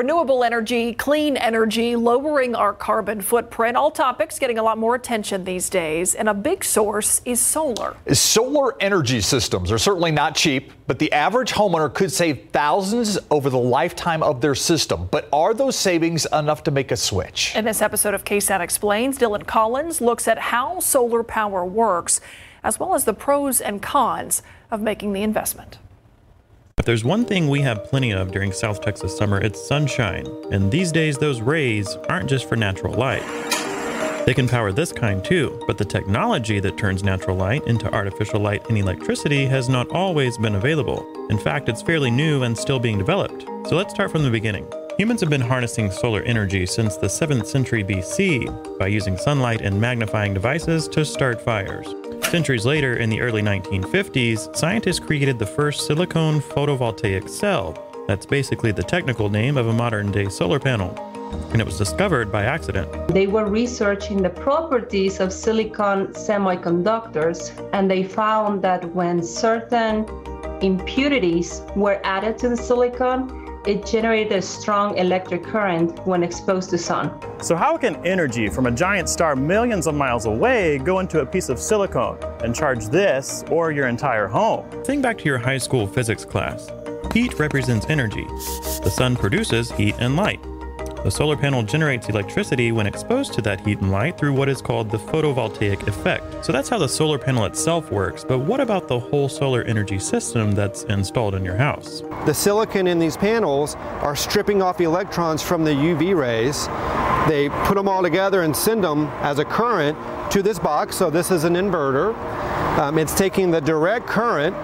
renewable energy, clean energy, lowering our carbon footprint, all topics getting a lot more attention these days. And a big source is solar. Solar energy systems are certainly not cheap, but the average homeowner could save thousands over the lifetime of their system. But are those savings enough to make a switch? In this episode of KSAT Explains, Dylan Collins looks at how solar power works, as well as the pros and cons of making the investment. If there's one thing we have plenty of during South Texas summer, it's sunshine. And these days, those rays aren't just for natural light. They can power this kind too, but the technology that turns natural light into artificial light and electricity has not always been available. In fact, it's fairly new and still being developed. So let's start from the beginning. Humans have been harnessing solar energy since the 7th century BC by using sunlight and magnifying devices to start fires. Centuries later, in the early 1950s, scientists created the first silicone photovoltaic cell. That's basically the technical name of a modern day solar panel. And it was discovered by accident. They were researching the properties of silicon semiconductors, and they found that when certain impurities were added to the silicon, it generated a strong electric current when exposed to sun. So how can energy from a giant star millions of miles away go into a piece of silicone and charge this or your entire home? Think back to your high school physics class. Heat represents energy. The sun produces heat and light. The solar panel generates electricity when exposed to that heat and light through what is called the photovoltaic effect. So that's how the solar panel itself works, but what about the whole solar energy system that's installed in your house? The silicon in these panels are stripping off electrons from the UV rays. They put them all together and send them as a current to this box. So this is an inverter. Um, it's taking the direct current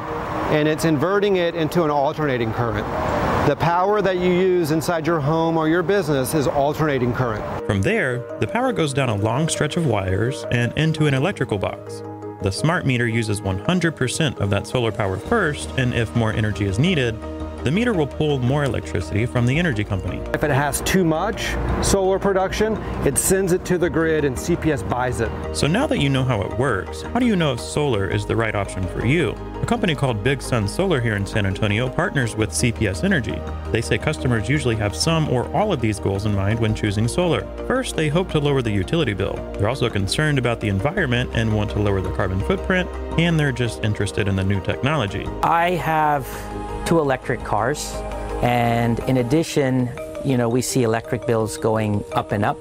and it's inverting it into an alternating current. The power that you use inside your home or your business is alternating current. From there, the power goes down a long stretch of wires and into an electrical box. The smart meter uses 100% of that solar power first, and if more energy is needed, the meter will pull more electricity from the energy company. If it has too much solar production, it sends it to the grid and CPS buys it. So now that you know how it works, how do you know if solar is the right option for you? A company called Big Sun Solar here in San Antonio partners with CPS Energy. They say customers usually have some or all of these goals in mind when choosing solar. First, they hope to lower the utility bill. They're also concerned about the environment and want to lower the carbon footprint, and they're just interested in the new technology. I have two electric cars. And in addition, you know, we see electric bills going up and up.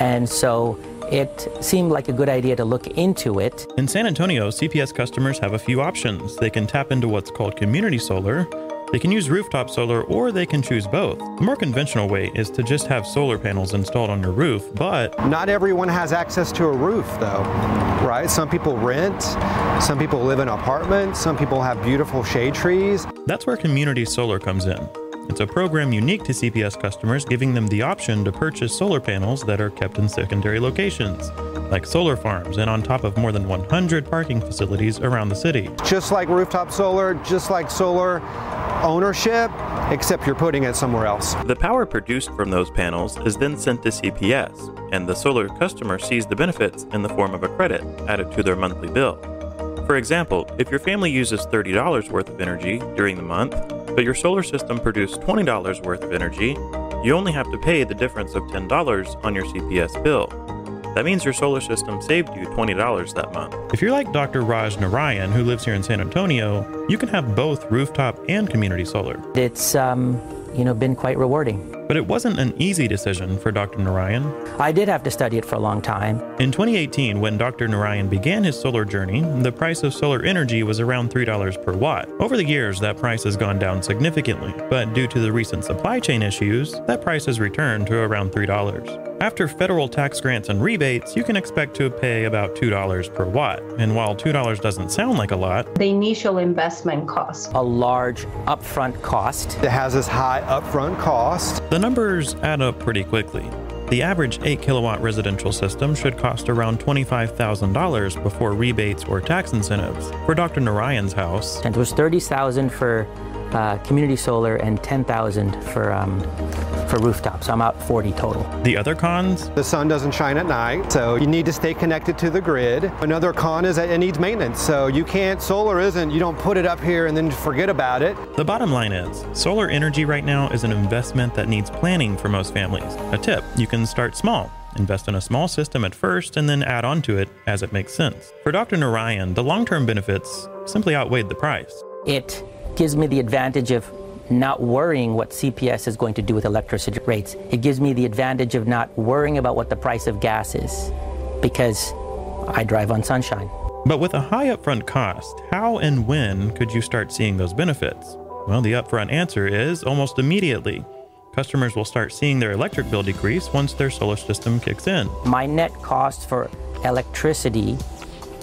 And so it seemed like a good idea to look into it. In San Antonio, CPS customers have a few options. They can tap into what's called community solar. They can use rooftop solar or they can choose both. The more conventional way is to just have solar panels installed on your roof, but not everyone has access to a roof though, right? Some people rent, some people live in apartments, some people have beautiful shade trees. That's where community solar comes in. It's a program unique to CPS customers, giving them the option to purchase solar panels that are kept in secondary locations, like solar farms and on top of more than 100 parking facilities around the city. Just like rooftop solar, just like solar ownership, except you're putting it somewhere else. The power produced from those panels is then sent to CPS, and the solar customer sees the benefits in the form of a credit added to their monthly bill. For example, if your family uses $30 worth of energy during the month, but your solar system produced $20 worth of energy, you only have to pay the difference of $10 on your CPS bill. That means your solar system saved you $20 that month. If you're like Dr. Raj Narayan, who lives here in San Antonio, you can have both rooftop and community solar. It's, um, you know, been quite rewarding. But it wasn't an easy decision for Dr. Narayan. I did have to study it for a long time. In 2018, when Dr. Narayan began his solar journey, the price of solar energy was around $3 per watt. Over the years, that price has gone down significantly, but due to the recent supply chain issues, that price has returned to around $3. After federal tax grants and rebates, you can expect to pay about $2 per watt. And while $2 doesn't sound like a lot, the initial investment cost, a large upfront cost, it has this high upfront cost. The numbers add up pretty quickly. The average 8 kilowatt residential system should cost around $25,000 before rebates or tax incentives. For Dr. Narayan's house, it was 30,000 for uh, community solar and 10,000 for um, for rooftops. So I'm out 40 total. The other cons? The sun doesn't shine at night, so you need to stay connected to the grid. Another con is that it needs maintenance, so you can't, solar isn't, you don't put it up here and then forget about it. The bottom line is, solar energy right now is an investment that needs planning for most families. A tip, you can start small. Invest in a small system at first and then add on to it as it makes sense. For Dr. Narayan, the long term benefits simply outweighed the price. It gives me the advantage of not worrying what CPS is going to do with electricity rates. It gives me the advantage of not worrying about what the price of gas is because I drive on sunshine. But with a high upfront cost, how and when could you start seeing those benefits? Well, the upfront answer is almost immediately. Customers will start seeing their electric bill decrease once their solar system kicks in. My net cost for electricity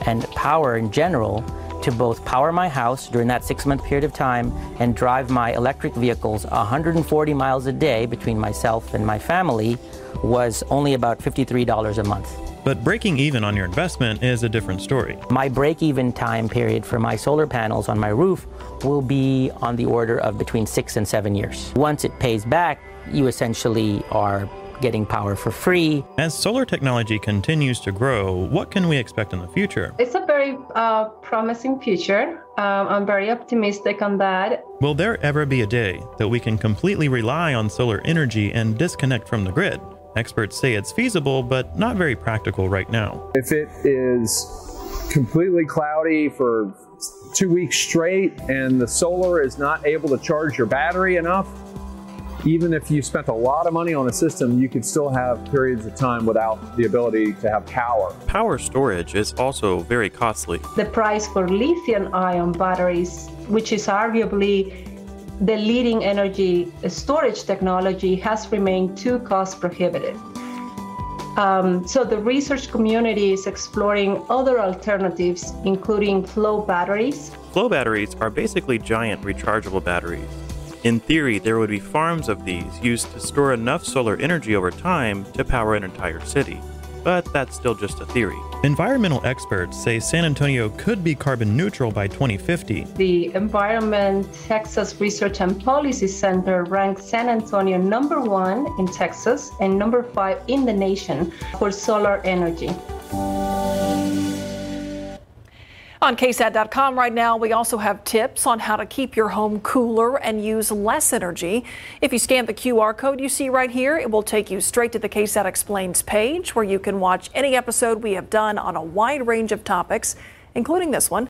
and power in general to both power my house during that six month period of time and drive my electric vehicles 140 miles a day between myself and my family was only about $53 a month. But breaking even on your investment is a different story. My break even time period for my solar panels on my roof will be on the order of between six and seven years. Once it pays back, you essentially are getting power for free. As solar technology continues to grow, what can we expect in the future? It's a very uh, promising future. Um, I'm very optimistic on that. Will there ever be a day that we can completely rely on solar energy and disconnect from the grid? Experts say it's feasible, but not very practical right now. If it is completely cloudy for two weeks straight and the solar is not able to charge your battery enough, even if you spent a lot of money on a system, you could still have periods of time without the ability to have power. Power storage is also very costly. The price for lithium ion batteries, which is arguably the leading energy storage technology, has remained too cost prohibitive. Um, so the research community is exploring other alternatives, including flow batteries. Flow batteries are basically giant rechargeable batteries. In theory, there would be farms of these used to store enough solar energy over time to power an entire city. But that's still just a theory. Environmental experts say San Antonio could be carbon neutral by 2050. The Environment Texas Research and Policy Center ranked San Antonio number one in Texas and number five in the nation for solar energy. On KSAT.com right now, we also have tips on how to keep your home cooler and use less energy. If you scan the QR code you see right here, it will take you straight to the KSAT Explains page where you can watch any episode we have done on a wide range of topics, including this one.